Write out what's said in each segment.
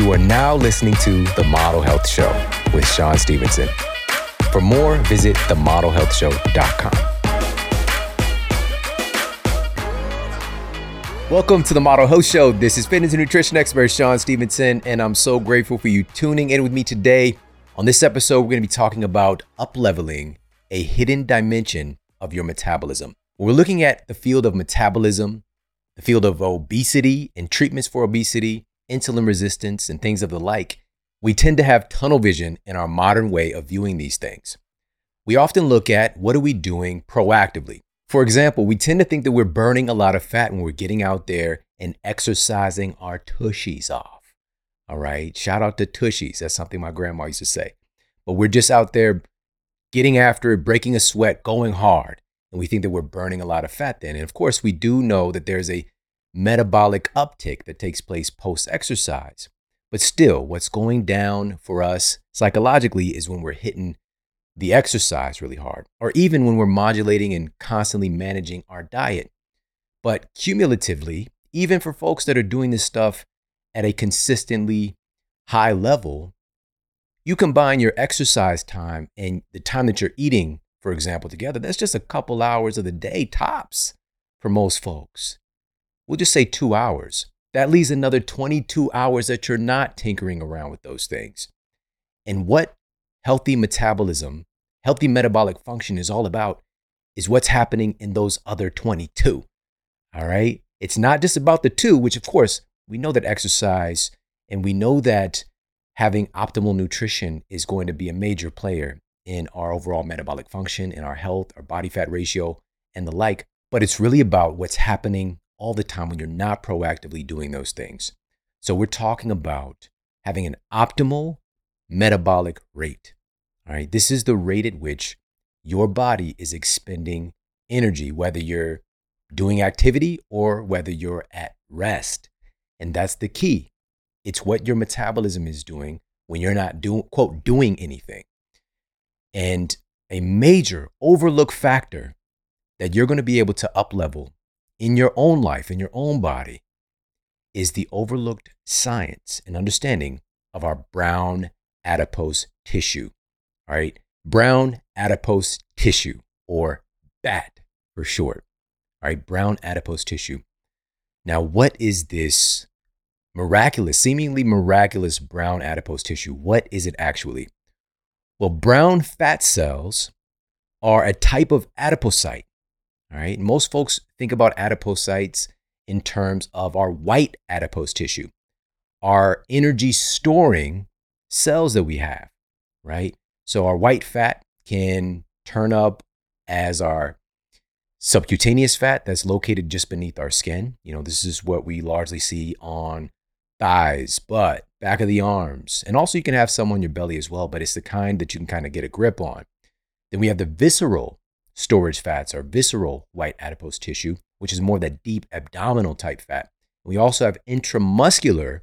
You are now listening to The Model Health Show with Shawn Stevenson. For more, visit themodelhealthshow.com. Welcome to the Model Health Show. This is fitness and nutrition expert Shawn Stevenson, and I'm so grateful for you tuning in with me today. On this episode, we're going to be talking about upleveling a hidden dimension of your metabolism. We're looking at the field of metabolism, the field of obesity and treatments for obesity, insulin resistance, and things of the like. We tend to have tunnel vision in our modern way of viewing these things. We often look at what are we doing proactively. For example, we tend to think that we're burning a lot of fat when we're getting out there and exercising our tushies off. All right. Shout out to tushies. That's something my grandma used to say. But we're just out there getting after it, breaking a sweat, going hard. And we think that we're burning a lot of fat then. And of course, we do know that there's a metabolic uptick that takes place post exercise. But still, what's going down for us psychologically is when we're hitting the exercise really hard, or even when we're modulating and constantly managing our diet. But cumulatively, even for folks that are doing this stuff at a consistently high level, you combine your exercise time and the time that you're eating, for example, together, that's just a couple hours of the day tops for most folks. We'll just say two hours. That leaves another 22 hours that you're not tinkering around with those things. And what healthy metabolism, healthy metabolic function is all about is what's happening in those other 22. All right. It's not just about the two, which of course we know that exercise and we know that having optimal nutrition is going to be a major player in our overall metabolic function, in our health, our body fat ratio, and the like. But it's really about what's happening all the time when you're not proactively doing those things. So we're talking about having an optimal metabolic rate. All right. This is the rate at which your body is expending energy, whether you're doing activity or whether you're at rest. And that's the key. It's what your metabolism is doing when you're not doing, quote, doing anything. And a major overlooked factor that you're going to be able to uplevel in your own life, in your own body, is the overlooked science and understanding of our brown adipose tissue. All right. Brown adipose tissue, or BAT for short. All right. Brown adipose tissue. Now, what is this miraculous, seemingly miraculous brown adipose tissue? What is it actually? Well, brown fat cells are a type of adipocyte all right. Most folks think about adipocytes in terms of our white adipose tissue, our energy storing cells that we have, right? So our white fat can turn up as our subcutaneous fat that's located just beneath our skin. You know, this is what we largely see on thighs, butt, back of the arms. And also you can have some on your belly as well, but it's the kind that you can kind of get a grip on. Then we have the visceral storage fats are visceral white adipose tissue, which is more that deep abdominal type fat. We also have intramuscular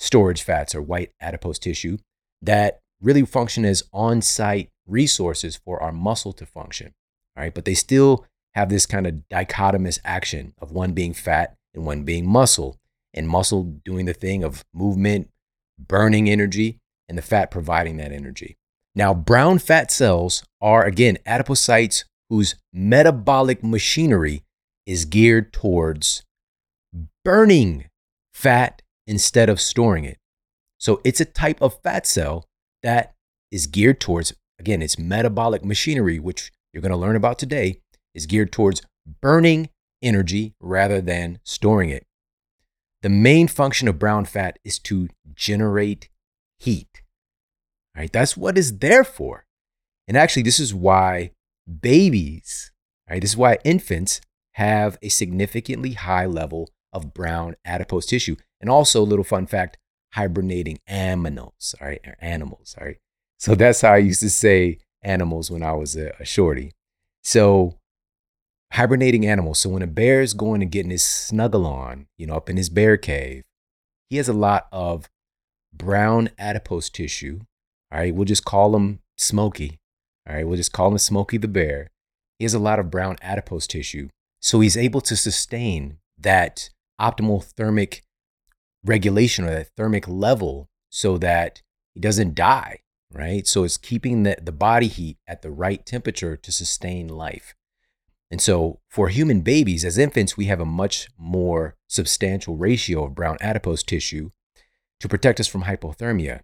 storage fats or white adipose tissue that really function as on site resources for our muscle to function. All right, but they still have this kind of dichotomous action of one being fat and one being muscle, and muscle doing the thing of movement, burning energy, and the fat providing that energy. Now, brown fat cells are, again, adipocytes whose metabolic machinery is geared towards burning fat instead of storing it. So it's a type of fat cell that is geared towards, again, its metabolic machinery, which you're going to learn about today, is geared towards burning energy rather than storing it. The main function of brown fat is to generate heat. Right? That's what it's there for. And actually, this is why babies, right? This is why infants have a significantly high level of brown adipose tissue. And also, a little fun fact, hibernating aminals, all right, or animals, all right. So that's how I used to say animals when I was a, a shorty. So hibernating animals. So when a bear is going and getting his snuggle on, you know, up in his bear cave, he has a lot of brown adipose tissue all right, we'll just call him Smokey. All right, we'll just call him Smokey the Bear. He has a lot of brown adipose tissue. So he's able to sustain that optimal thermic regulation or that thermic level so that he doesn't die, right? So it's keeping the, the body heat at the right temperature to sustain life. And so for human babies, as infants, we have a much more substantial ratio of brown adipose tissue to protect us from hypothermia.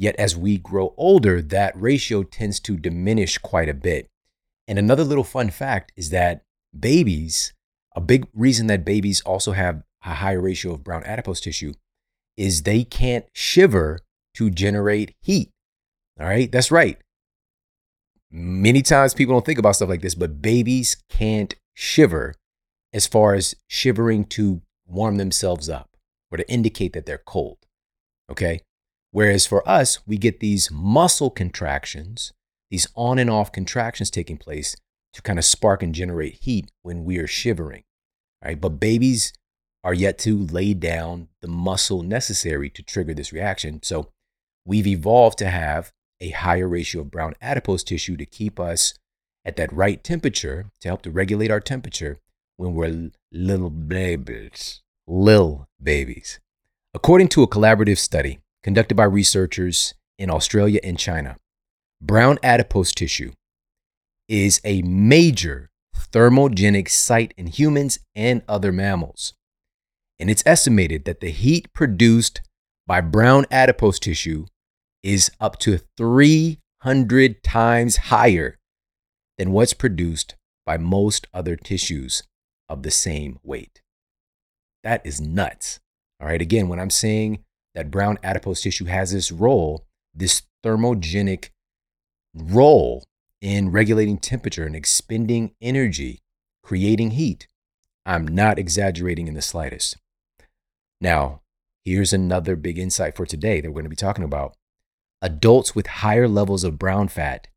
Yet as we grow older, that ratio tends to diminish quite a bit. And another little fun fact is that babies, a big reason that babies also have a higher ratio of brown adipose tissue is they can't shiver to generate heat. All right, that's right. Many times people don't think about stuff like this, but babies can't shiver as far as shivering to warm themselves up or to indicate that they're cold. Okay. Whereas for us, we get these muscle contractions, these on and off contractions taking place to kind of spark and generate heat when we are shivering. Right. But babies are yet to lay down the muscle necessary to trigger this reaction. So we've evolved to have a higher ratio of brown adipose tissue to keep us at that right temperature to help to regulate our temperature when we're little babies. Lil babies. According to a collaborative study conducted by researchers in Australia and China, brown adipose tissue is a major thermogenic site in humans and other mammals. And it's estimated that the heat produced by brown adipose tissue is up to 300 times higher than what's produced by most other tissues of the same weight. That is nuts. All right. Again, when I'm saying that brown adipose tissue has this role, this thermogenic role in regulating temperature and expending energy, creating heat, I'm not exaggerating in the slightest. Now, here's another big insight for today that we're going to be talking about adults with higher levels of brown fat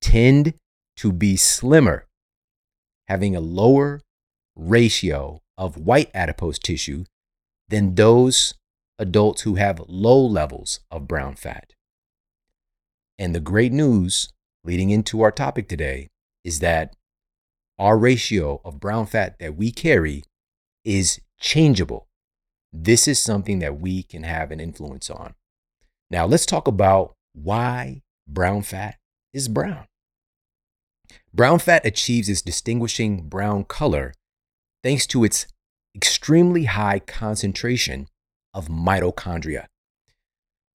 tend to be slimmer, having a lower ratio of white adipose tissue than those adults who have low levels of brown fat. And the great news leading into our topic today is that our ratio of brown fat that we carry is changeable. This is something that we can have an influence on. Now, let's talk about why brown fat is brown. Brown fat achieves its distinguishing brown color thanks to its extremely high concentration of mitochondria.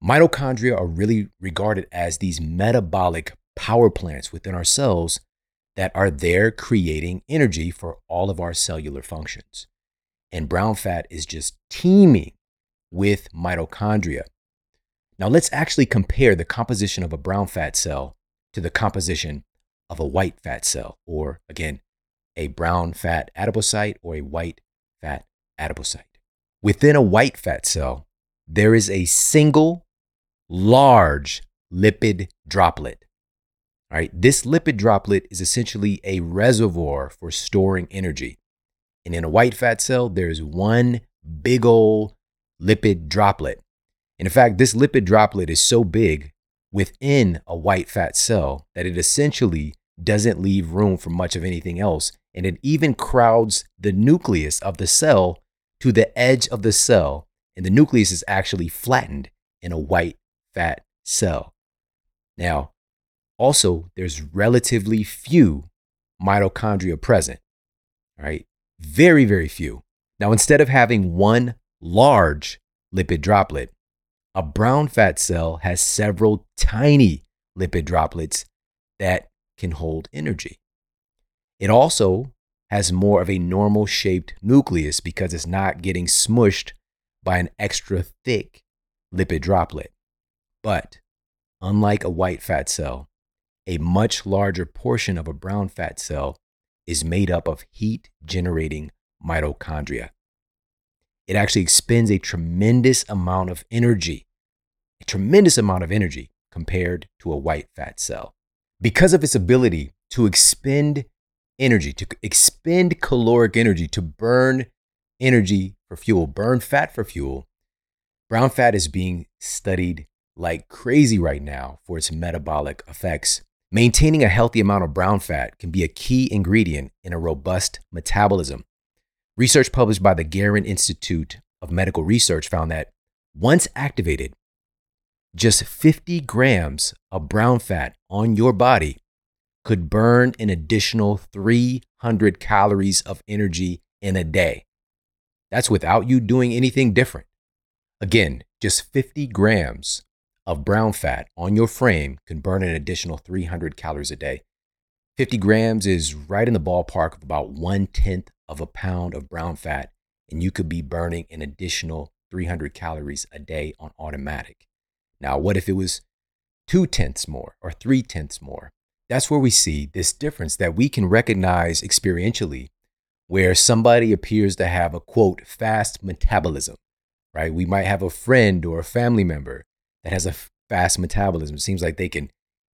Mitochondria are really regarded as these metabolic power plants within our cells that are there creating energy for all of our cellular functions. And brown fat is just teeming with mitochondria. Now let's actually compare the composition of a brown fat cell to the composition of a white fat cell, or again, a brown fat adipocyte or a white fat adipocyte. Within a white fat cell, there is a single large lipid droplet. All right, this lipid droplet is essentially a reservoir for storing energy. And in a white fat cell, there's one big old lipid droplet. And in fact, this lipid droplet is so big within a white fat cell that it essentially doesn't leave room for much of anything else. And it even crowds the nucleus of the cell to the edge of the cell. And the nucleus is actually flattened in a white fat cell. Now, also, there's relatively few mitochondria present, right? Very, very few. Now, instead of having one large lipid droplet, a brown fat cell has several tiny lipid droplets that can hold energy. It also has more of a normal shaped nucleus because it's not getting smushed by an extra thick lipid droplet. But unlike a white fat cell, a much larger portion of a brown fat cell is made up of heat generating mitochondria it actually expends a tremendous amount of energy, a tremendous amount of energy compared to a white fat cell. Because of its ability to expend energy, to expend caloric energy, to burn energy for fuel, burn fat for fuel, brown fat is being studied like crazy right now for its metabolic effects. Maintaining a healthy amount of brown fat can be a key ingredient in a robust metabolism. Research published by the Garvan Institute of medical research found that once activated, just 50 grams of brown fat on your body could burn an additional 300 calories of energy in a day. That's without you doing anything different. Again, just 50 grams of brown fat on your frame can burn an additional 300 calories a day. 50 grams is right in the ballpark of about one tenth of a pound of brown fat, and you could be burning an additional 300 calories a day on automatic. Now, what if it was two tenths more or three tenths more? That's where we see this difference that we can recognize experientially, where somebody appears to have a quote, fast metabolism, right? We might have a friend or a family member that has a fast metabolism. It seems like they can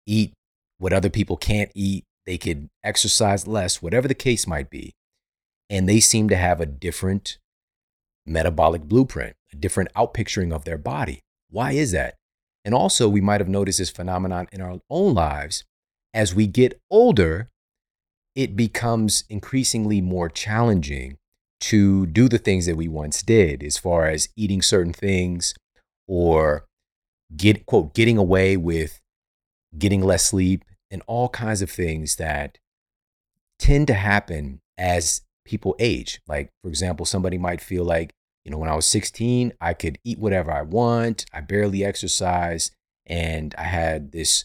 eat what other people can't eat, they could exercise less, whatever the case might be. And they seem to have a different metabolic blueprint, a different outpicturing of their body. Why is that? And also, we might have noticed this phenomenon in our own lives. As we get older, it becomes increasingly more challenging to do the things that we once did, as far as eating certain things or get quote getting away with getting less sleep and all kinds of things that tend to happen as people age. Like, for example, somebody might feel like, you know, when I was 16, I could eat whatever I want, I barely exercise, and I had this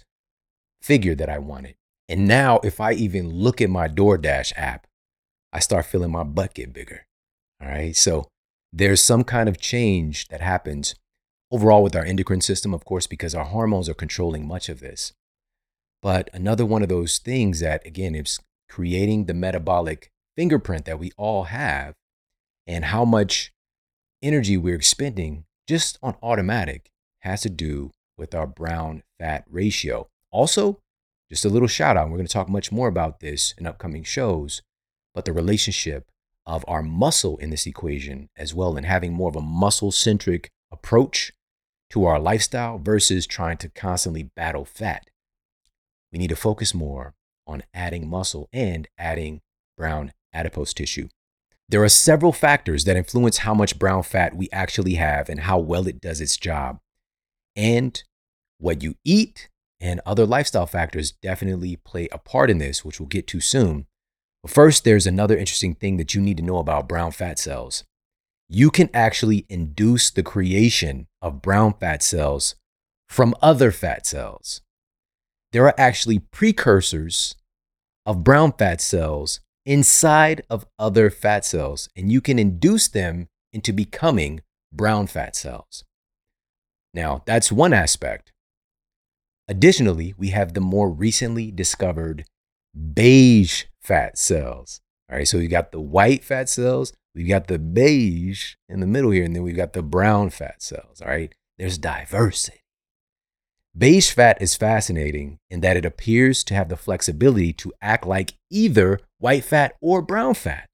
figure that I wanted. And now, if I even look at my DoorDash app, I start feeling my butt get bigger. All right. So there's some kind of change that happens overall with our endocrine system, of course, because our hormones are controlling much of this. But another one of those things that, again, is creating the metabolic fingerprint that we all have and how much energy we're expending just on automatic has to do with our brown fat ratio. Also, just a little shout out, we're going to talk much more about this in upcoming shows, but the relationship of our muscle in this equation as well, and having more of a muscle centric approach to our lifestyle versus trying to constantly battle fat. We need to focus more on adding muscle and adding brown adipose tissue. There are several factors that influence how much brown fat we actually have and how well it does its job. And what you eat and other lifestyle factors definitely play a part in this, which we'll get to soon. But first, there's another interesting thing that you need to know about brown fat cells you can actually induce the creation of brown fat cells from other fat cells. There are actually precursors of brown fat cells inside of other fat cells, and you can induce them into becoming brown fat cells. Now, that's one aspect. Additionally, we have the more recently discovered beige fat cells. All right, so you got the white fat cells We've got the beige in the middle here, and then we've got the brown fat cells. All right. There's diversity. Beige fat is fascinating in that it appears to have the flexibility to act like either white fat or brown fat,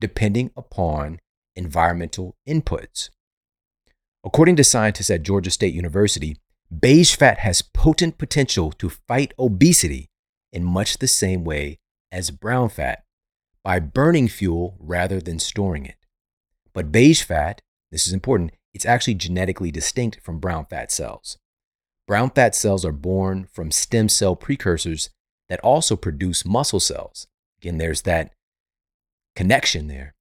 depending upon environmental inputs. According to scientists at Georgia State University, beige fat has potent potential to fight obesity in much the same way as brown fat by burning fuel rather than storing it. But beige fat, this is important, it's actually genetically distinct from brown fat cells. Brown fat cells are born from stem cell precursors that also produce muscle cells. Again, there's that connection there.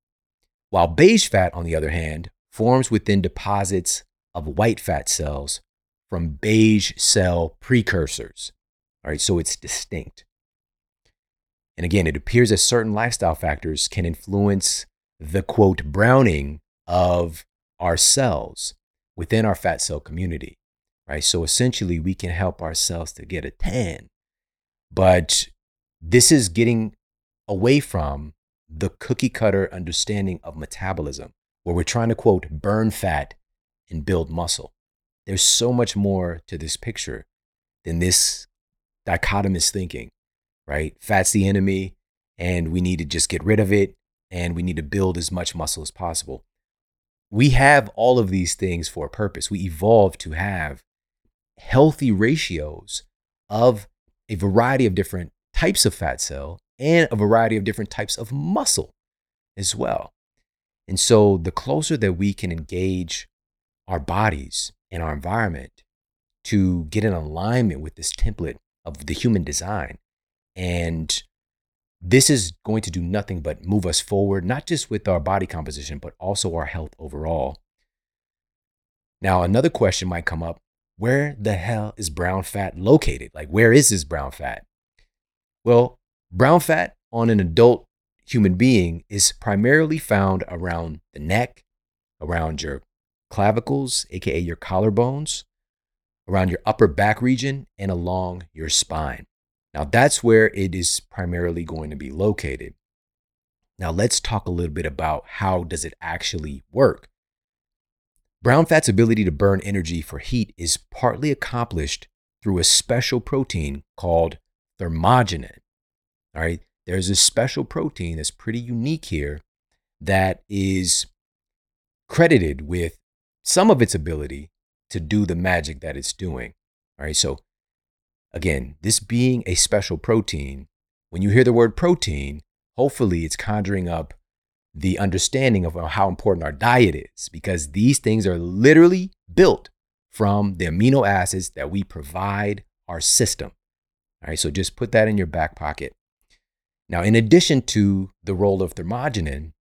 While beige fat, on the other hand, forms within deposits of white fat cells from beige cell precursors. All right, so it's distinct. And again, it appears that certain lifestyle factors can influence the quote browning of our cells within our fat cell community, right? So essentially, we can help ourselves to get a tan. But this is getting away from the cookie cutter understanding of metabolism, where we're trying to quote burn fat and build muscle. There's so much more to this picture than this dichotomous thinking right? Fat's the enemy, and we need to just get rid of it, and we need to build as much muscle as possible. We have all of these things for a purpose. We evolved to have healthy ratios of a variety of different types of fat cell and a variety of different types of muscle as well. And so the closer that we can engage our bodies and our environment to get in alignment with this template of the human design. And this is going to do nothing but move us forward, not just with our body composition, but also our health overall. Now, another question might come up where the hell is brown fat located? Like, where is this brown fat? Well, brown fat on an adult human being is primarily found around the neck, around your clavicles, aka your collarbones, around your upper back region, and along your spine. Now, that's where it is primarily going to be located. Now, let's talk a little bit about how does it actually work. Brown fat's ability to burn energy for heat is partly accomplished through a special protein called thermogenin. All right, there's a special protein that's pretty unique here that is credited with some of its ability to do the magic that it's doing. All right, so again, this being a special protein, when you hear the word protein, hopefully it's conjuring up the understanding of how important our diet is because these things are literally built from the amino acids that we provide our system. All right, so just put that in your back pocket. Now, in addition to the role of thermogenin,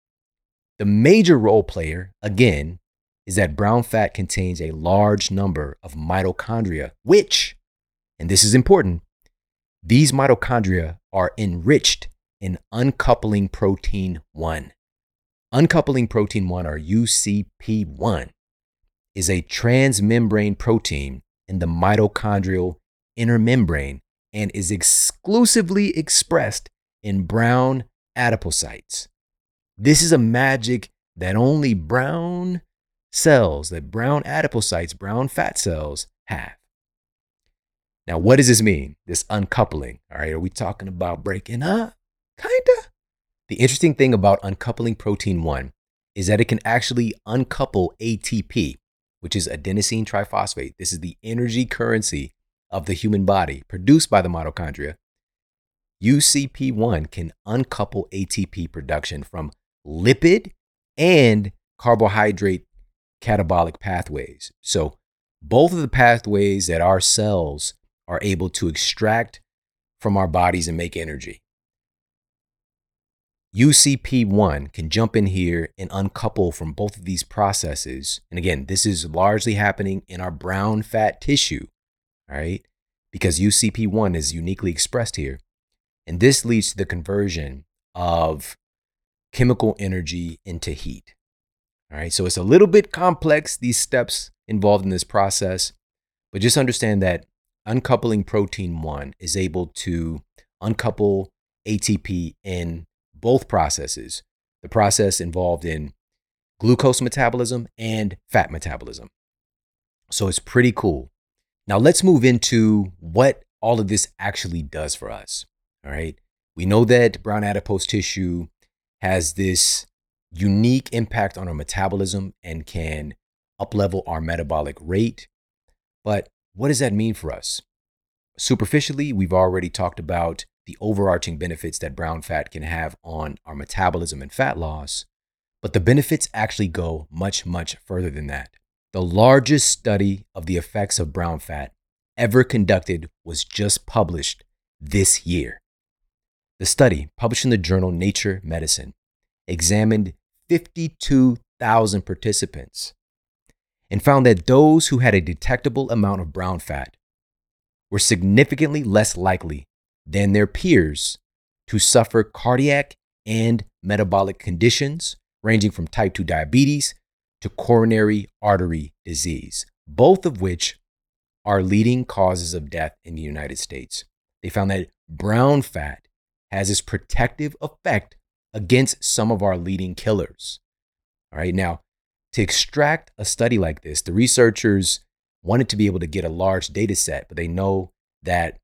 the major role player, again, is that brown fat contains a large number of mitochondria, which, and this is important, these mitochondria are enriched in uncoupling protein 1. Uncoupling protein 1, or UCP1, is a transmembrane protein in the mitochondrial inner membrane and is exclusively expressed in brown adipocytes. This is a magic that only brown cells, that brown adipocytes, brown fat cells have. Now, what does this mean? This uncoupling. All right, are we talking about breaking up? Kinda. The interesting thing about uncoupling protein 1 is that it can actually uncouple ATP, which is adenosine triphosphate. This is the energy currency of the human body produced by the mitochondria. UCP1 can uncouple ATP production from lipid and carbohydrate catabolic pathways. So, both of the pathways that our cells are able to extract from our bodies and make energy. UCP1 can jump in here and uncouple from both of these processes. And again, this is largely happening in our brown fat tissue, all right? Because UCP1 is uniquely expressed here. And this leads to the conversion of chemical energy into heat. All right, so it's a little bit complex, these steps involved in this process, but just understand that uncoupling protein 1 is able to uncouple ATP in both processes the process involved in glucose metabolism and fat metabolism. So it's pretty cool. Now let's move into what all of this actually does for us. All right. We know that brown adipose tissue has this unique impact on our metabolism and can uplevel our metabolic rate. But what does that mean for us? Superficially, we've already talked about the overarching benefits that brown fat can have on our metabolism and fat loss, but the benefits actually go much, much further than that. The largest study of the effects of brown fat ever conducted was just published this year. The study, published in the journal Nature Medicine, examined 52,000 participants and found that those who had a detectable amount of brown fat were significantly less likely than their peers to suffer cardiac and metabolic conditions ranging from type 2 diabetes to coronary artery disease, both of which are leading causes of death in the United States. They found that brown fat has this protective effect against some of our leading killers. All right, now to extract a study like this, the researchers wanted to be able to get a large data set, but they know that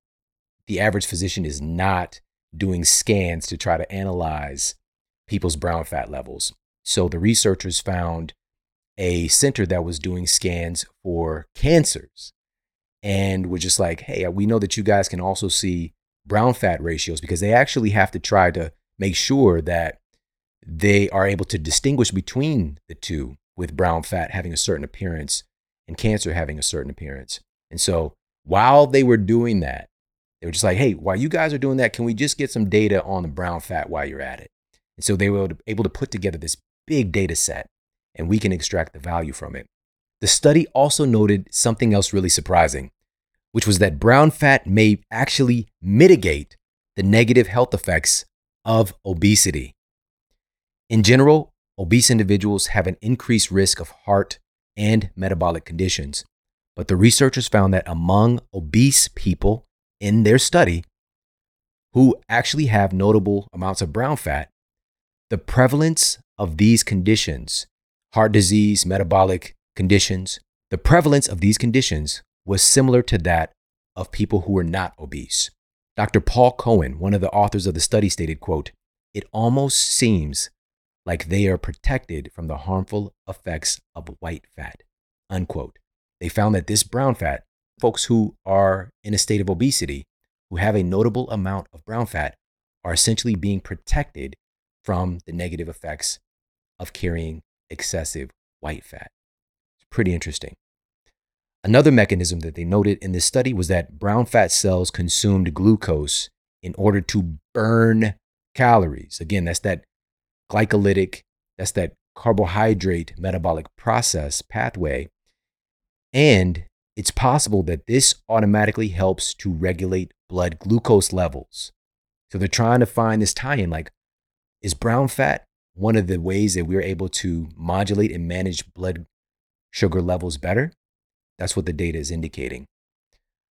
the average physician is not doing scans to try to analyze people's brown fat levels. So the researchers found a center that was doing scans for cancers and were just like, hey, we know that you guys can also see brown fat ratios because they actually have to try to make sure that they are able to distinguish between the two, with brown fat having a certain appearance and cancer having a certain appearance. And so while they were doing that, they were just like, hey, while you guys are doing that, can we just get some data on the brown fat while you're at it? And so they were able to put together this big data set and we can extract the value from it. The study also noted something else really surprising, which was that brown fat may actually mitigate the negative health effects of obesity. In general, obese individuals have an increased risk of heart and metabolic conditions. But the researchers found that among obese people in their study who actually have notable amounts of brown fat, the prevalence of these conditions, heart disease, metabolic conditions, the prevalence of these conditions was similar to that of people who were not obese. Dr. Paul Cohen, one of the authors of the study, stated, quote, It almost seems like they are protected from the harmful effects of white fat, unquote. They found that this brown fat, folks who are in a state of obesity, who have a notable amount of brown fat, are essentially being protected from the negative effects of carrying excessive white fat. It's pretty interesting. Another mechanism that they noted in this study was that brown fat cells consumed glucose in order to burn calories. Again, that's that glycolytic, that's that carbohydrate metabolic process pathway. And it's possible that this automatically helps to regulate blood glucose levels. So they're trying to find this tie in like, is brown fat one of the ways that we're able to modulate and manage blood sugar levels better? That's what the data is indicating.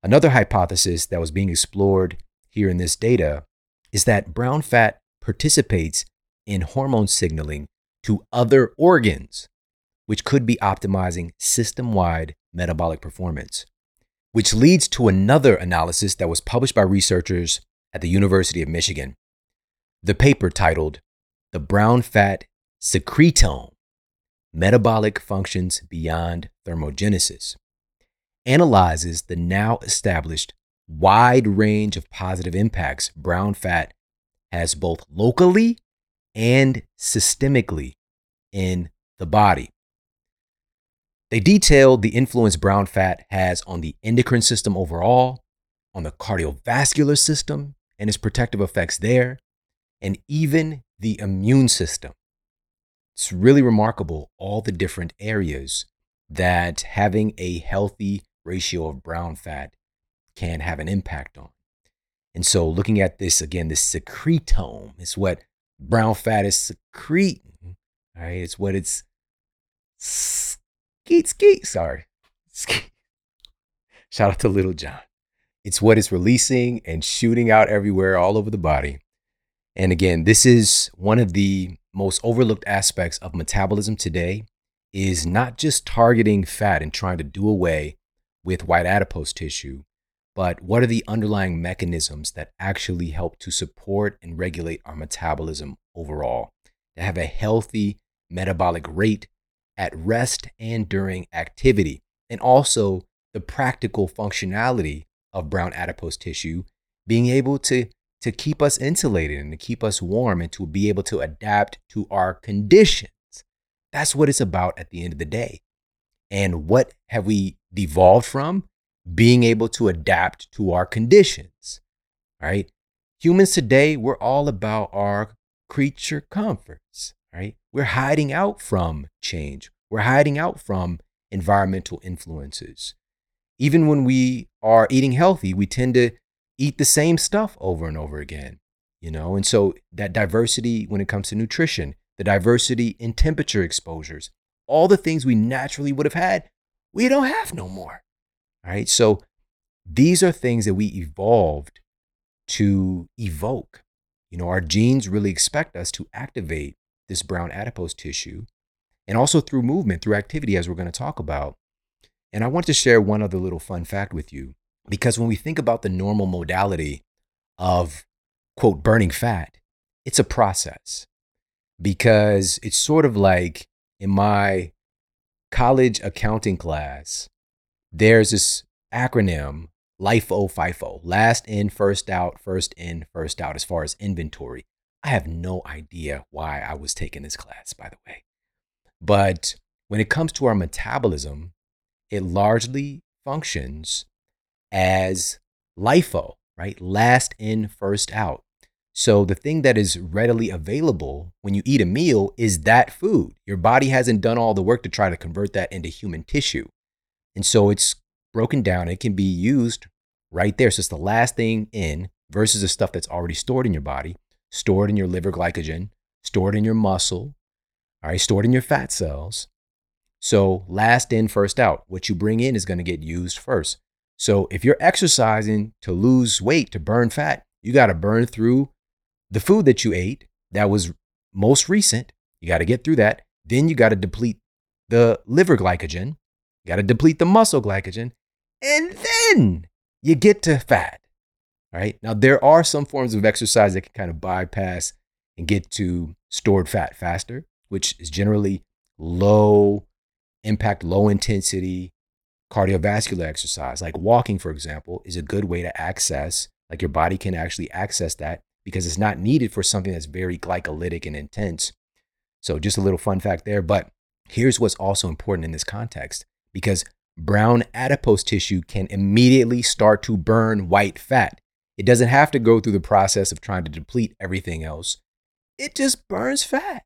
Another hypothesis that was being explored here in this data is that brown fat participates in hormone signaling to other organs, which could be optimizing system wide metabolic performance, which leads to another analysis that was published by researchers at the University of Michigan. The paper titled The Brown Fat Secretome Metabolic Functions Beyond Thermogenesis analyzes the now established wide range of positive impacts brown fat has both locally and systemically in the body. They detailed the influence brown fat has on the endocrine system overall, on the cardiovascular system and its protective effects there, and even the immune system. It's really remarkable all the different areas that having a healthy ratio of brown fat can have an impact on. And so, looking at this again, this secretome is what brown fat is secreting. Right? It's what it's skeet skeet. Sorry. Skeet. Shout out to Lil Jon. It's what it's releasing and shooting out everywhere, all over the body. And again, this is one of the most overlooked aspects of metabolism today is not just targeting fat and trying to do away with white adipose tissue, but what are the underlying mechanisms that actually help to support and regulate our metabolism overall? To have a healthy metabolic rate at rest and during activity, and also the practical functionality of brown adipose tissue being able to, to keep us insulated and to keep us warm and to be able to adapt to our conditions. That's what it's about at the end of the day. And what have we devolved from? being able to adapt to our conditions, right? Humans today, we're all about our creature comforts, right? We're hiding out from change. We're hiding out from environmental influences. Even when we are eating healthy, we tend to eat the same stuff over and over again, you know? And so that diversity when it comes to nutrition, the diversity in temperature exposures, all the things we naturally would have had, we don't have no more. All right. So these are things that we evolved to evoke. You know, our genes really expect us to activate this brown adipose tissue and also through movement, through activity, as we're going to talk about. And I want to share one other little fun fact with you because when we think about the normal modality of, quote, burning fat, it's a process because it's sort of like in my college accounting class, there's this acronym LIFO FIFO, last in, first out, first in, first out, as far as inventory. I have no idea why I was taking this class, by the way. But when it comes to our metabolism, it largely functions as LIFO, right? Last in, first out. So the thing that is readily available when you eat a meal is that food. Your body hasn't done all the work to try to convert that into human tissue. And so it's broken down. It can be used right there. So it's the last thing in versus the stuff that's already stored in your body, stored in your liver glycogen, stored in your muscle, all right, stored in your fat cells. So last in, first out. What you bring in is going to get used first. So if you're exercising to lose weight, to burn fat, you got to burn through the food that you ate that was most recent. You got to get through that. Then you got to deplete the liver glycogen. You got to deplete the muscle glycogen. And then you get to fat. All right. Now, there are some forms of exercise that can kind of bypass and get to stored fat faster, which is generally low impact, low intensity cardiovascular exercise. Like walking, for example, is a good way to access, like your body can actually access that because it's not needed for something that's very glycolytic and intense. So, just a little fun fact there. But here's what's also important in this context because brown adipose tissue can immediately start to burn white fat. It doesn't have to go through the process of trying to deplete everything else, it just burns fat.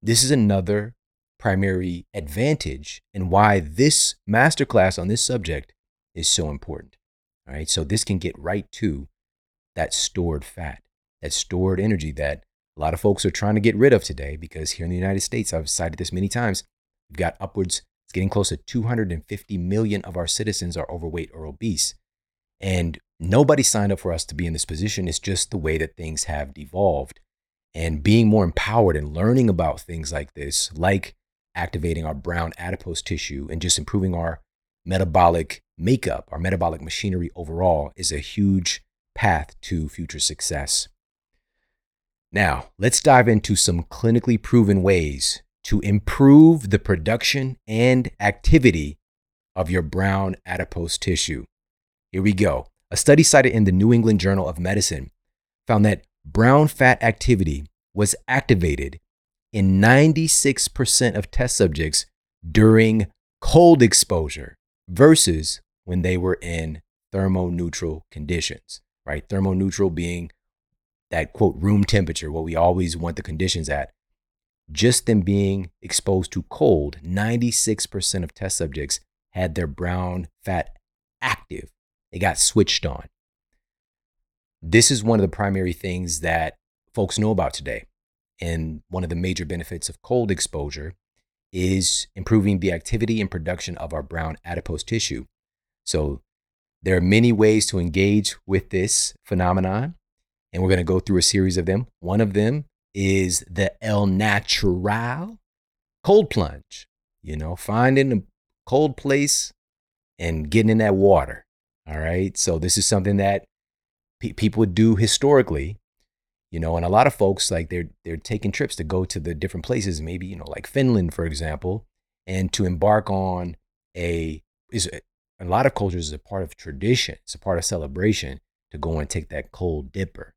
This is another primary advantage and why this masterclass on this subject is so important. All right, so this can get right to that stored fat, that stored energy that a lot of folks are trying to get rid of today because here in the United States, I've cited this many times, we've got upwards it's getting close to 250 million of our citizens are overweight or obese. And nobody signed up for us to be in this position. It's just the way that things have devolved. And being more empowered and learning about things like this, like activating our brown adipose tissue and just improving our metabolic makeup, our metabolic machinery overall, is a huge path to future success. Now, let's dive into some clinically proven ways to improve the production and activity of your brown adipose tissue. Here we go. A study cited in the New England Journal of Medicine found that brown fat activity was activated in 96% of test subjects during cold exposure versus when they were in thermoneutral conditions, right? Thermoneutral being that quote room temperature, what we always want the conditions at just them being exposed to cold, 96% of test subjects had their brown fat active. They got switched on. This is one of the primary things that folks know about today. And one of the major benefits of cold exposure is improving the activity and production of our brown adipose tissue. So, there are many ways to engage with this phenomenon, and we're going to go through a series of them. One of them is the El Natural cold plunge. You know, finding a cold place and getting in that water. All right. So this is something that pe- people do historically, you know, and a lot of folks like they're they're taking trips to go to the different places, maybe you know, like Finland, for example, and to embark on a is a, a lot of cultures is a part of tradition. It's a part of celebration to go and take that cold dipper.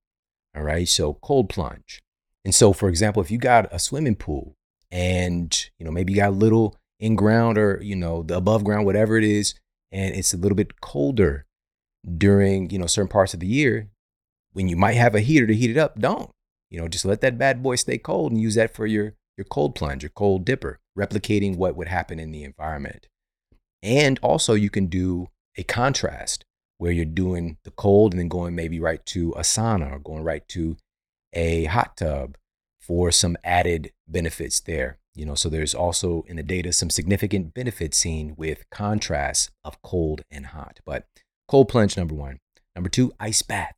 All right. So cold plunge. And so, for example, if you got a swimming pool and, you know, maybe you got a little in ground or, you know, the above ground, whatever it is, and it's a little bit colder during, you know, certain parts of the year, when you might have a heater to heat it up, don't. You know, just let that bad boy stay cold and use that for your your cold plunge, your cold dipper, replicating what would happen in the environment. And also you can do a contrast where you're doing the cold and then going maybe right to a sauna or going right to a hot tub for some added benefits there. You know, so there's also in the data some significant benefits seen with contrast of cold and hot. But cold plunge, number one. Number two, ice bath.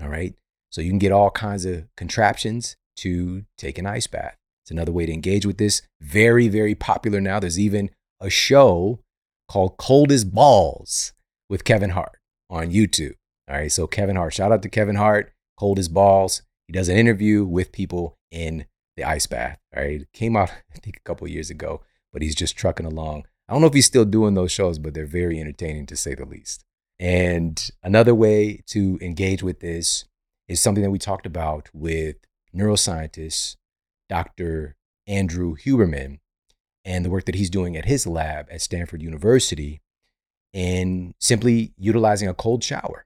All right. So you can get all kinds of contraptions to take an ice bath. It's another way to engage with this. Very, very popular now. There's even a show called Cold as Balls with Kevin Hart on YouTube. All right. So Kevin Hart, shout out to Kevin Hart, Cold as Balls. He does an interview with people in the ice bath. All right. Came out, I think, a couple years ago, but he's just trucking along. I don't know if he's still doing those shows, but they're very entertaining to say the least. And another way to engage with this is something that we talked about with neuroscientist, Dr. Andrew Huberman, and the work that he's doing at his lab at Stanford University in simply utilizing a cold shower.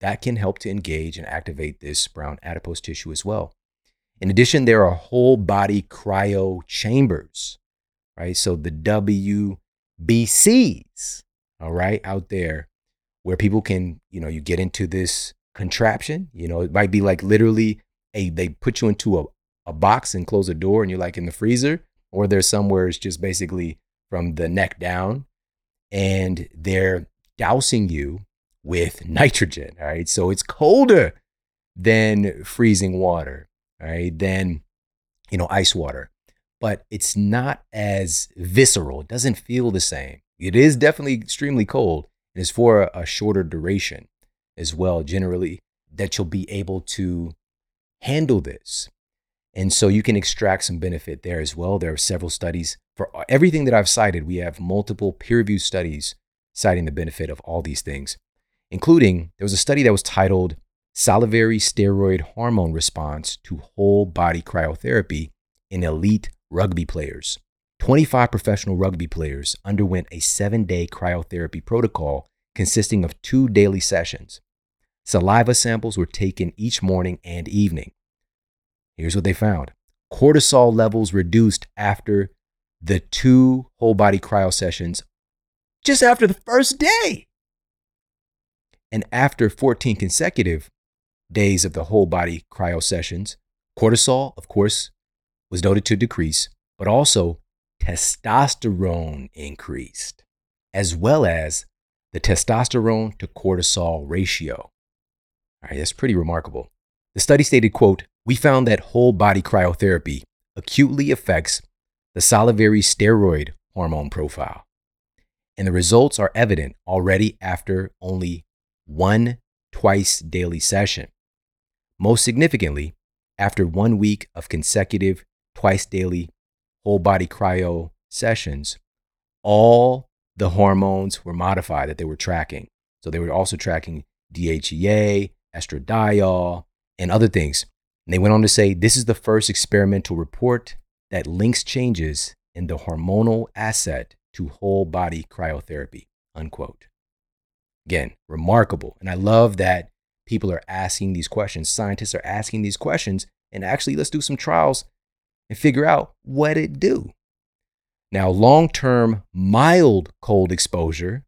That can help to engage and activate this brown adipose tissue as well. In addition, there are whole body cryo chambers, right? So the WBCs, all right, out there where people can, you know, you get into this contraption, you know, it might be like literally a, they put you into a, a box and close a door and you're like in the freezer, or there's somewhere it's just basically from the neck down and they're dousing you with nitrogen. All right. So it's colder than freezing water, all right, than, you know, ice water. But it's not as visceral. It doesn't feel the same. It is definitely extremely cold and it's for a, a shorter duration as well, generally, that you'll be able to handle this. And so you can extract some benefit there as well. There are several studies for everything that I've cited. We have multiple peer reviewed studies citing the benefit of all these things, including there was a study that was titled Salivary Steroid Hormone Response to Whole Body Cryotherapy in Elite Rugby Players. 25 professional rugby players underwent a seven day cryotherapy protocol consisting of two daily sessions. Saliva samples were taken each morning and evening. Here's what they found cortisol levels reduced after the two whole body cryo sessions just after the first day. And after 14 consecutive days of the whole body cryo sessions, cortisol, of course, was noted to decrease, but also testosterone increased, as well as the testosterone to cortisol ratio. All right, that's pretty remarkable. The study stated, quote, we found that whole body cryotherapy acutely affects the salivary steroid hormone profile. And the results are evident already after only one twice daily session. Most significantly, after one week of consecutive twice daily whole body cryo sessions, all the hormones were modified that they were tracking. So they were also tracking DHEA, estradiol, and other things. And they went on to say this is the first experimental report that links changes in the hormonal asset to whole body cryotherapy. Unquote. Again, remarkable. And I love that people are asking these questions. Scientists are asking these questions. And actually, let's do some trials and figure out what it do. Now, long term mild cold exposure,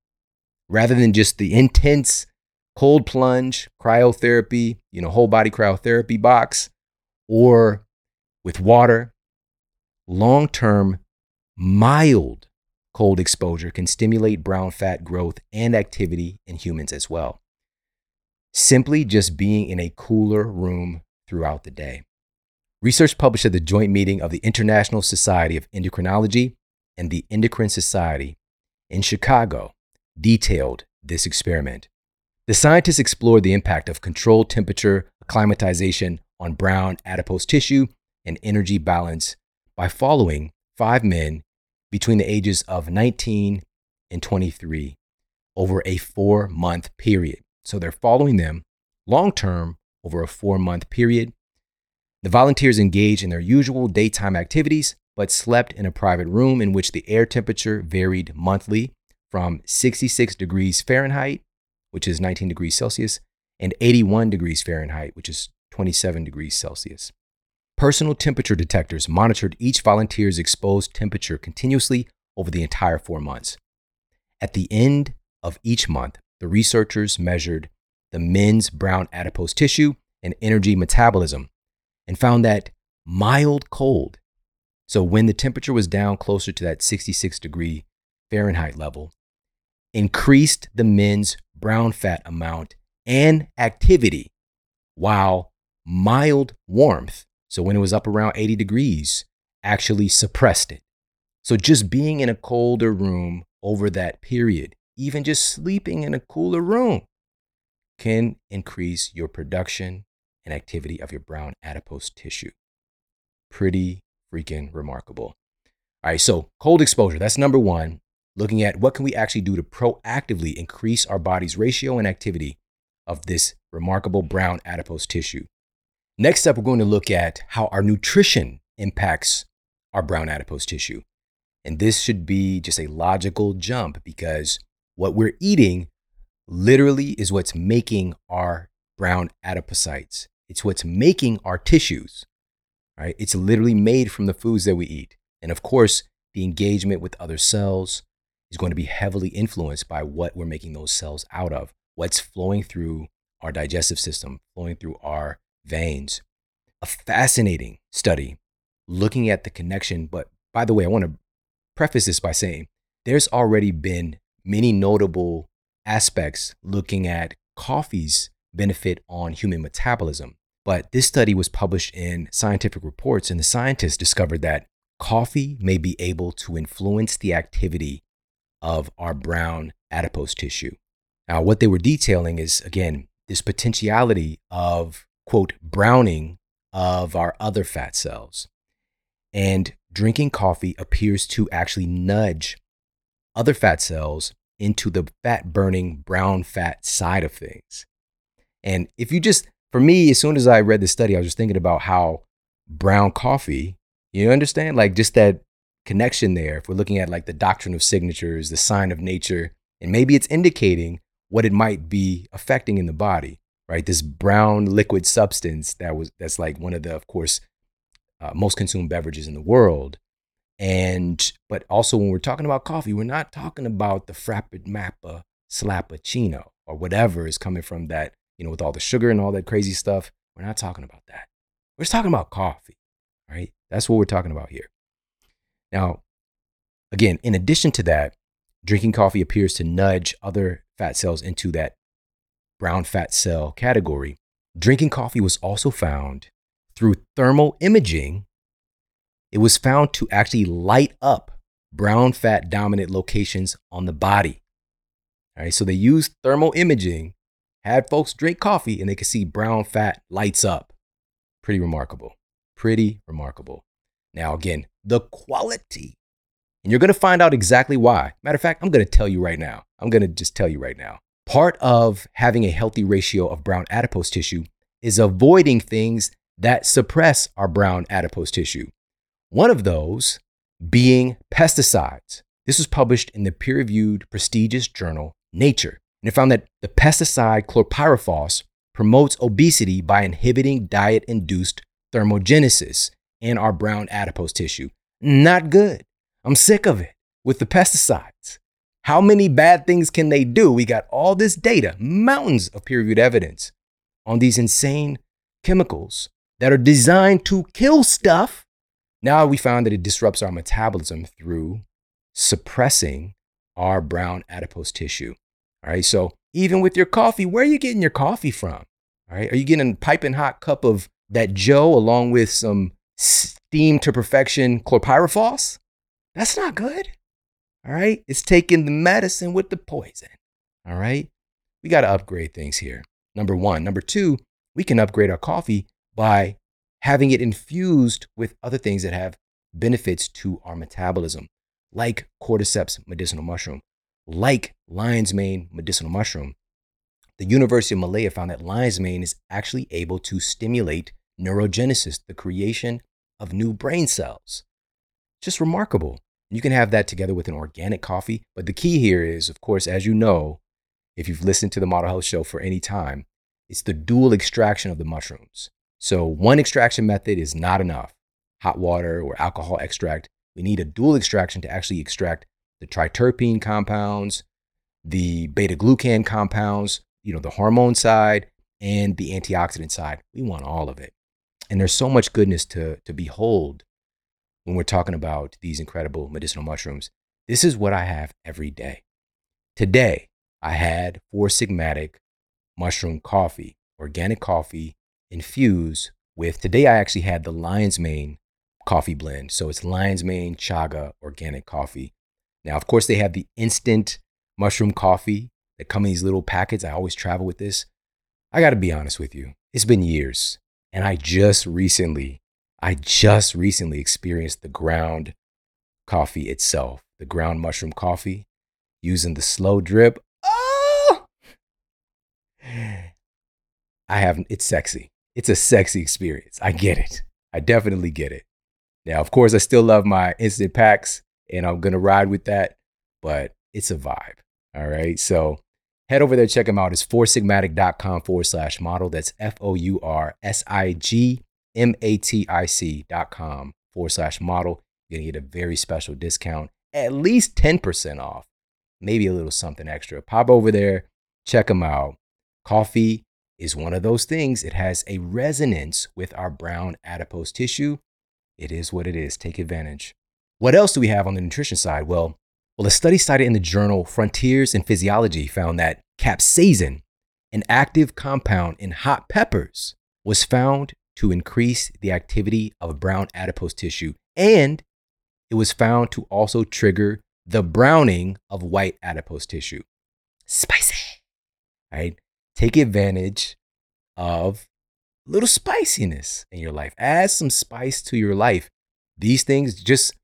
rather than just the intense cold plunge, cryotherapy, you know, whole body cryotherapy box, or with water, long term mild cold exposure can stimulate brown fat growth and activity in humans as well. Simply just being in a cooler room throughout the day. Research published at the joint meeting of the International Society of Endocrinology and the Endocrine Society in Chicago detailed this experiment. The scientists explored the impact of controlled temperature acclimatization on brown adipose tissue and energy balance by following five men between the ages of 19 and 23 over a four month period. So they're following them long term over a four month period. The volunteers engaged in their usual daytime activities but slept in a private room in which the air temperature varied monthly from 66 degrees Fahrenheit, which is 19 degrees Celsius, and 81 degrees Fahrenheit, which is 27 degrees Celsius. Personal temperature detectors monitored each volunteer's exposed temperature continuously over the entire four months. At the end of each month, the researchers measured the men's brown adipose tissue and energy metabolism and found that mild cold so when the temperature was down closer to that 66 degree Fahrenheit level, increased the men's brown fat amount and activity, while mild warmth, so when it was up around 80 degrees, actually suppressed it. So just being in a colder room over that period, even just sleeping in a cooler room, can increase your production and activity of your brown adipose tissue. Pretty freaking remarkable. All right, so cold exposure, that's number one. Looking at what can we actually do to proactively increase our body's ratio and activity of this remarkable brown adipose tissue. Next up, we're going to look at how our nutrition impacts our brown adipose tissue. And this should be just a logical jump because what we're eating literally is what's making our brown adipocytes. It's what's making our tissues, right? It's literally made from the foods that we eat. And of course, the engagement with other cells is going to be heavily influenced by what we're making those cells out of, what's flowing through our digestive system, flowing through our veins. A fascinating study looking at the connection. But by the way, I want to preface this by saying there's already been many notable aspects looking at coffee's benefit on human metabolism. But this study was published in Scientific Reports, and the scientists discovered that coffee may be able to influence the activity of our brown adipose tissue. Now, what they were detailing is, again, this potentiality of, quote, browning of our other fat cells. And drinking coffee appears to actually nudge other fat cells into the fat burning brown fat side of things. And if you just, for me, as soon as I read the study, I was just thinking about how brown coffee, you understand? Like just that connection there. If we're looking at like the doctrine of signatures, the sign of nature, and maybe it's indicating what it might be affecting in the body, right? This brown liquid substance that was, that's like one of the, of course, uh, most consumed beverages in the world. And, but also when we're talking about coffee, we're not talking about the Frappid Mappa Slappuccino or whatever is coming from that you know, with all the sugar and all that crazy stuff. We're not talking about that. We're just talking about coffee, right? That's what we're talking about here. Now, again, in addition to that, drinking coffee appears to nudge other fat cells into that brown fat cell category. Drinking coffee was also found through thermal imaging. It was found to actually light up brown fat dominant locations on the body. All right, so they used thermal imaging had folks drink coffee and they could see brown fat lights up. Pretty remarkable. Pretty remarkable. Now, again, the quality. And you're going to find out exactly why. Matter of fact, I'm going to tell you right now. I'm going to just tell you right now. Part of having a healthy ratio of brown adipose tissue is avoiding things that suppress our brown adipose tissue. One of those being pesticides. This was published in the peer reviewed prestigious journal Nature and it found that the pesticide chlorpyrifos promotes obesity by inhibiting diet induced thermogenesis in our brown adipose tissue. Not good. I'm sick of it with the pesticides. How many bad things can they do? We got all this data, mountains of peer reviewed evidence on these insane chemicals that are designed to kill stuff. Now we found that it disrupts our metabolism through suppressing our brown adipose tissue. All right. So even with your coffee, where are you getting your coffee from? All right. Are you getting a piping hot cup of that Joe along with some steam to perfection chlorpyrifos? That's not good. All right. It's taking the medicine with the poison. All right. We got to upgrade things here. Number one. Number two, we can upgrade our coffee by having it infused with other things that have benefits to our metabolism, like cordyceps medicinal mushroom like lion's mane medicinal mushroom, the University of Malaya found that lion's mane is actually able to stimulate neurogenesis, the creation of new brain cells. Just remarkable. You can have that together with an organic coffee. But the key here is, of course, as you know, if you've listened to the Model Health Show for any time, it's the dual extraction of the mushrooms. So one extraction method is not enough. Hot water or alcohol extract. We need a dual extraction to actually extract the triterpene compounds, the beta glucan compounds, you know, the hormone side and the antioxidant side. We want all of it. And there's so much goodness to, to behold when we're talking about these incredible medicinal mushrooms. This is what I have every day. Today, I had Four Sigmatic mushroom coffee, organic coffee infused with, today I actually had the Lion's Mane coffee blend. So it's Lion's Mane Chaga organic coffee. Now, of course, they have the instant mushroom coffee that come in these little packets. I always travel with this. I got to be honest with you. It's been years. And I just recently, I just recently experienced the ground coffee itself, the ground mushroom coffee using the slow drip. Oh! I have, it's sexy. it's a sexy experience. I get it. I definitely get it. Now, of course, I still love my instant packs and I'm going to ride with that, but it's a vibe. All right. So head over there, check them out. It's foursigmatic.com forward slash model. That's F O U R S I G M A T I C dot com forward slash model. You're going to get a very special discount, at least 10% off, maybe a little something extra. Pop over there, check them out. Coffee is one of those things. It has a resonance with our brown adipose tissue. It is what it is. Take advantage. What else do we have on the nutrition side? Well, well, a study cited in the journal Frontiers in Physiology found that capsaicin, an active compound in hot peppers, was found to increase the activity of brown adipose tissue, and it was found to also trigger the browning of white adipose tissue. Spicy. Right? Take advantage of a little spiciness in your life. Add some spice to your life. These things just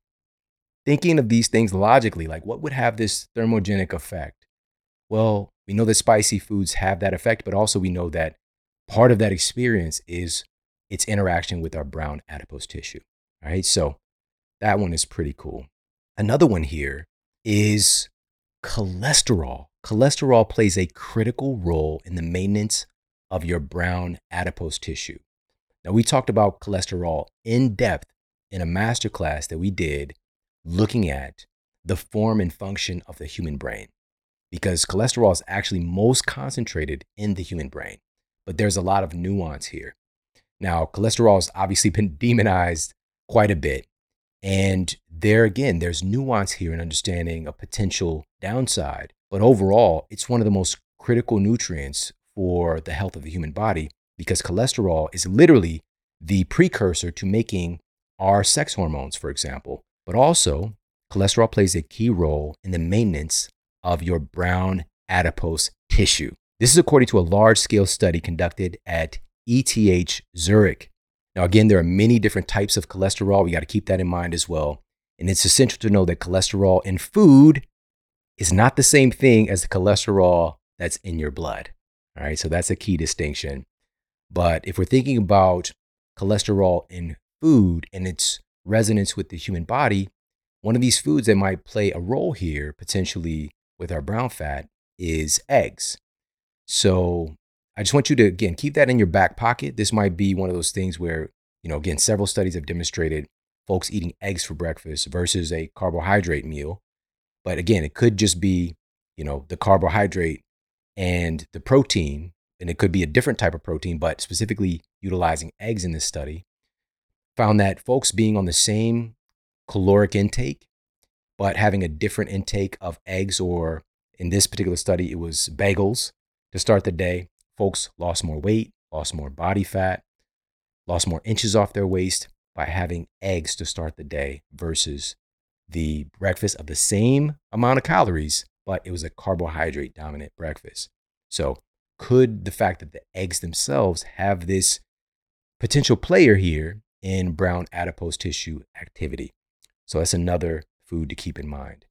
thinking of these things logically, like what would have this thermogenic effect? Well, we know that spicy foods have that effect, but also we know that part of that experience is its interaction with our brown adipose tissue. All right, so that one is pretty cool. Another one here is cholesterol. Cholesterol plays a critical role in the maintenance of your brown adipose tissue. Now, we talked about cholesterol in depth in a masterclass that we did looking at the form and function of the human brain because cholesterol is actually most concentrated in the human brain. But there's a lot of nuance here. Now, cholesterol has obviously been demonized quite a bit. And there again, there's nuance here in understanding a potential downside. But overall, it's one of the most critical nutrients for the health of the human body because cholesterol is literally the precursor to making our sex hormones, for example. But also, cholesterol plays a key role in the maintenance of your brown adipose tissue. This is according to a large scale study conducted at ETH Zurich. Now, again, there are many different types of cholesterol. We got to keep that in mind as well. And it's essential to know that cholesterol in food is not the same thing as the cholesterol that's in your blood. All right, so that's a key distinction. But if we're thinking about cholesterol in food and its resonance with the human body, one of these foods that might play a role here, potentially with our brown fat, is eggs. So I just want you to, again, keep that in your back pocket. This might be one of those things where, you know, again, several studies have demonstrated folks eating eggs for breakfast versus a carbohydrate meal. But again, it could just be, you know, the carbohydrate and the protein, and it could be a different type of protein, but specifically utilizing eggs in this study found that folks being on the same caloric intake, but having a different intake of eggs, or in this particular study, it was bagels to start the day, folks lost more weight, lost more body fat, lost more inches off their waist by having eggs to start the day versus the breakfast of the same amount of calories, but it was a carbohydrate dominant breakfast. So, could the fact that the eggs themselves have this potential player here in brown adipose tissue activity. So that's another food to keep in mind.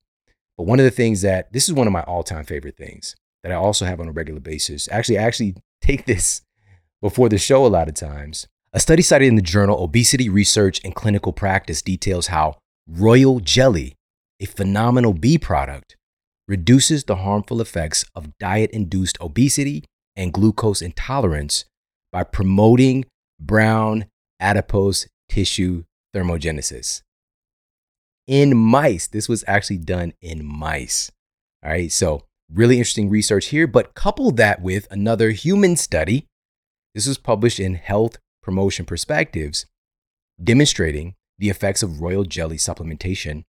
But one of the things that this is one of my all-time favorite things that I also have on a regular basis. Actually, I actually take this before the show a lot of times. A study cited in the journal Obesity Research and Clinical Practice details how royal jelly, a phenomenal bee product, reduces the harmful effects of diet induced obesity and glucose intolerance by promoting brown adipose tissue thermogenesis. In mice, this was actually done in mice. All right, so really interesting research here, but couple that with another human study. This was published in Health Promotion Perspectives, demonstrating the effects of royal jelly supplementation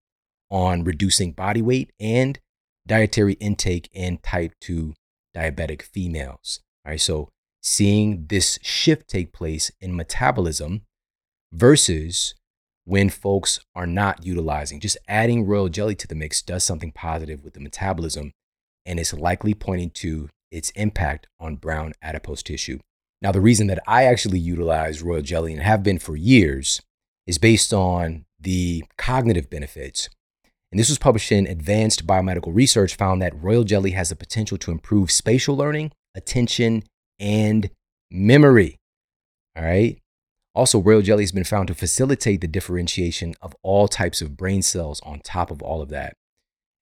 on reducing body weight and dietary intake in type 2 diabetic females. All right, so seeing this shift take place in metabolism versus when folks are not utilizing. Just adding royal jelly to the mix does something positive with the metabolism, and it's likely pointing to its impact on brown adipose tissue. Now, the reason that I actually utilize royal jelly and have been for years is based on the cognitive benefits. And this was published in Advanced Biomedical Research, found that royal jelly has the potential to improve spatial learning, attention, and memory. All right. Also, royal jelly has been found to facilitate the differentiation of all types of brain cells on top of all of that.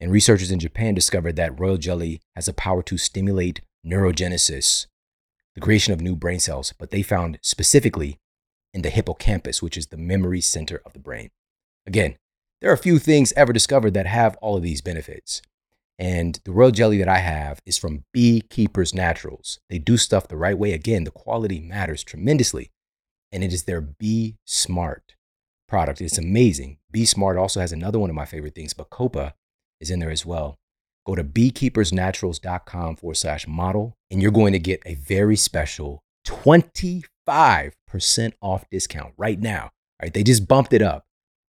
And researchers in Japan discovered that royal jelly has a power to stimulate neurogenesis, the creation of new brain cells, but they found specifically in the hippocampus, which is the memory center of the brain. Again, there are few things ever discovered that have all of these benefits. And the royal jelly that I have is from Beekeepers Naturals. They do stuff the right way. Again, the quality matters tremendously. And it is their Be Smart product. It's amazing. Be Smart also has another one of my favorite things, Bacopa is in there as well. Go to beekeepersnaturals.com forward slash model, and you're going to get a very special 25% off discount right now. All right, they just bumped it up.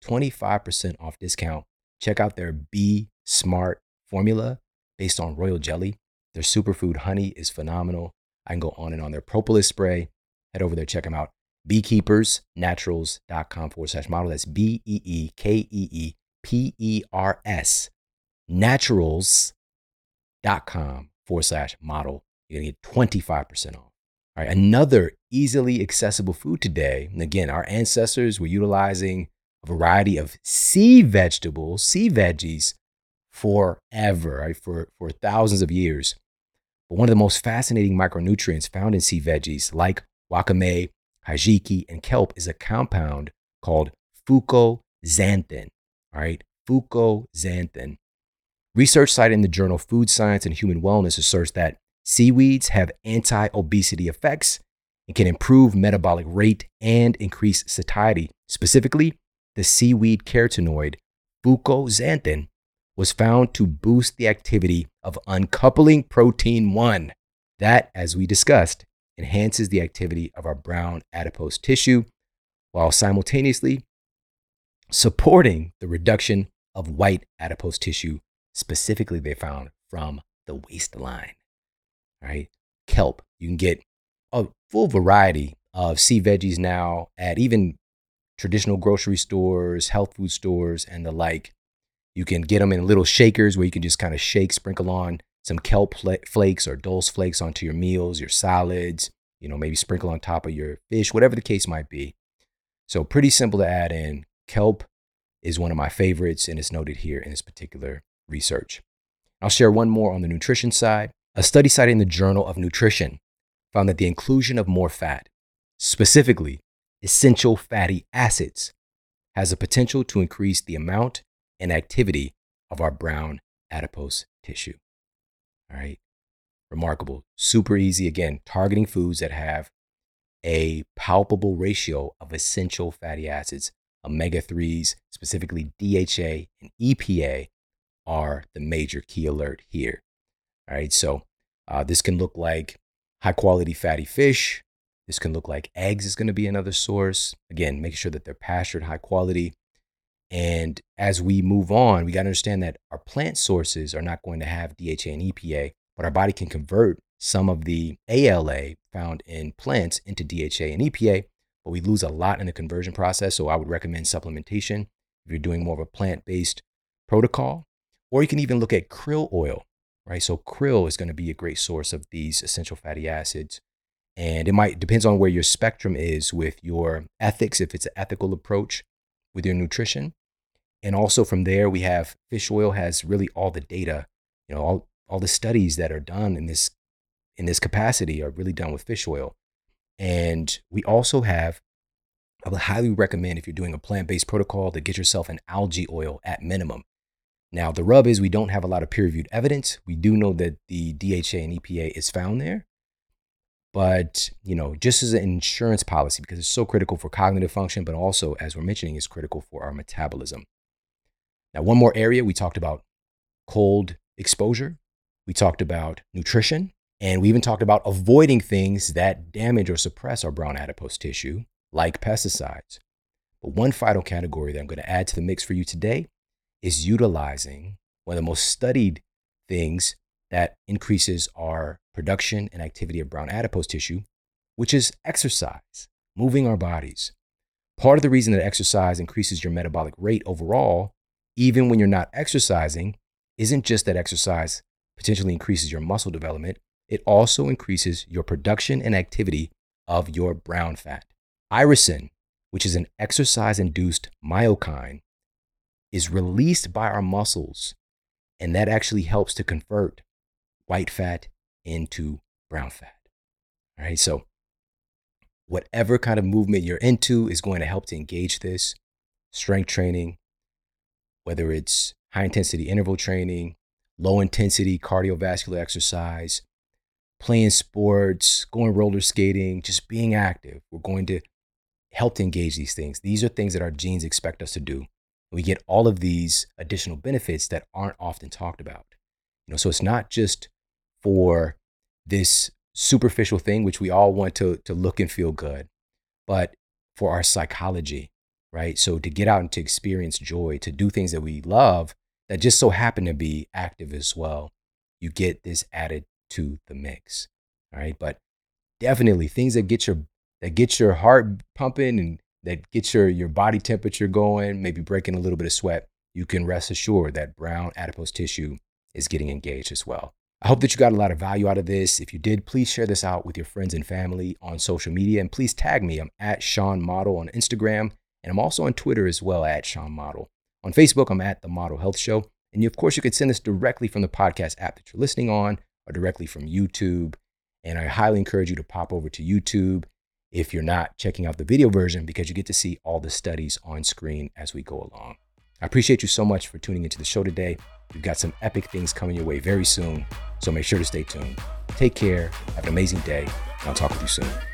25% off discount. Check out their Be Smart formula based on royal jelly. Their superfood honey is phenomenal. I can go on and on. Their propolis spray, head over there, check them out. Beekeepersnaturals.com forward slash model. That's B E E K E E P E R S naturals.com forward slash model. You're going to get 25% off. All right, another easily accessible food today. And again, our ancestors were utilizing a variety of sea vegetables, sea veggies forever, right? For, for thousands of years. But one of the most fascinating micronutrients found in sea veggies, like wakame, hijiki, and kelp, is a compound called fucoxanthin. All right, fucoxanthin. Research cited in the journal Food Science and Human Wellness asserts that seaweeds have anti obesity effects and can improve metabolic rate and increase satiety. Specifically, the seaweed carotenoid fucoxanthin was found to boost the activity of uncoupling protein 1. That, as we discussed, enhances the activity of our brown adipose tissue while simultaneously supporting the reduction of white adipose tissue, specifically they found from the waistline. Right? Kelp, you can get a full variety of sea veggies now at even traditional grocery stores, health food stores, and the like. You can get them in little shakers where you can just kind of shake, sprinkle on some kelp flakes or dulse flakes onto your meals, your salads, you know, maybe sprinkle on top of your fish, whatever the case might be. So, pretty simple to add in. Kelp is one of my favorites, and it's noted here in this particular research. I'll share one more on the nutrition side. A study cited in the Journal of Nutrition found that the inclusion of more fat, specifically essential fatty acids, has a potential to increase the amount and activity of our brown adipose tissue. All right. Remarkable. Super easy. Again, targeting foods that have a palpable ratio of essential fatty acids. Omega 3s, specifically DHA and EPA, are the major key alert here. All right. So uh, this can look like high quality fatty fish. This can look like eggs is going to be another source. Again, making sure that they're pastured, high quality. And as we move on, we got to understand that our plant sources are not going to have DHA and EPA, but our body can convert some of the ALA found in plants into DHA and EPA, but we lose a lot in the conversion process. So I would recommend supplementation if you're doing more of a plant based protocol. Or you can even look at krill oil, right? So krill is going to be a great source of these essential fatty acids. And it might depends on where your spectrum is with your ethics, if it's an ethical approach with your nutrition. And also from there, we have fish oil has really all the data, you know, all, all the studies that are done in this in this capacity are really done with fish oil. And we also have, I would highly recommend if you're doing a plant-based protocol to get yourself an algae oil at minimum. Now, the rub is we don't have a lot of peer-reviewed evidence. We do know that the DHA and EPA is found there, but you know just as an insurance policy because it's so critical for cognitive function but also as we're mentioning is critical for our metabolism. Now one more area we talked about cold exposure. We talked about nutrition. And we even talked about avoiding things that damage or suppress our brown adipose tissue like pesticides. But one final category that i'm going to add to the mix for you today is utilizing one of the most studied things that increases our production and activity of brown adipose tissue, which is exercise, moving our bodies. Part of the reason that exercise increases your metabolic rate overall, even when you're not exercising, isn't just that exercise potentially increases your muscle development, it also increases your production and activity of your brown fat. Irisin, which is an exercise induced myokine, is released by our muscles, and that actually helps to convert white fat into brown fat. All right, so whatever kind of movement you're into is going to help to engage this strength training, whether it's high intensity interval training, low intensity cardiovascular exercise, playing sports, going roller skating, just being active. We're going to help to engage these things. These are things that our genes expect us to do. We get all of these additional benefits that aren't often talked about. You know, so it's not just for this superficial thing, which we all want to, to look and feel good, but for our psychology, right? So to get out and to experience joy, to do things that we love that just so happen to be active as well, you get this added to the mix. All right. But definitely things that get your that get your heart pumping and that gets your your body temperature going, maybe breaking a little bit of sweat, you can rest assured that brown adipose tissue is getting engaged as well. I hope that you got a lot of value out of this. If you did, please share this out with your friends and family on social media. And please tag me. I'm at Shawn Model on Instagram. And I'm also on Twitter as well at Shawn Model. On Facebook, I'm at The Model Health Show. And you, of course, you could send this directly from the podcast app that you're listening on or directly from YouTube. And I highly encourage you to pop over to YouTube if you're not checking out the video version because you get to see all the studies on screen as we go along. I appreciate you so much for tuning into the show today. We've got some epic things coming your way very soon. So make sure to stay tuned. Take care. Have an amazing day. And I'll talk with you soon.